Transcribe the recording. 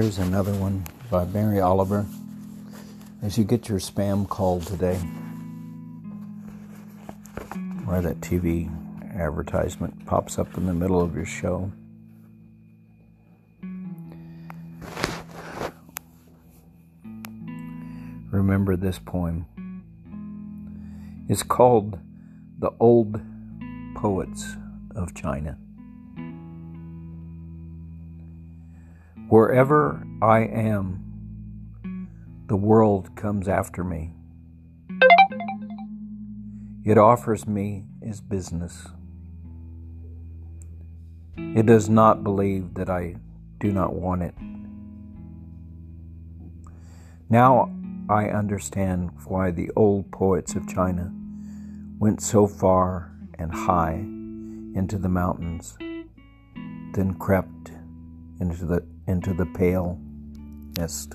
Here's another one by Mary Oliver. As you get your spam call today, where that TV advertisement pops up in the middle of your show. Remember this poem. It's called The Old Poets of China. Wherever I am, the world comes after me. It offers me its business. It does not believe that I do not want it. Now I understand why the old poets of China went so far and high into the mountains, then crept into the into the pale mist.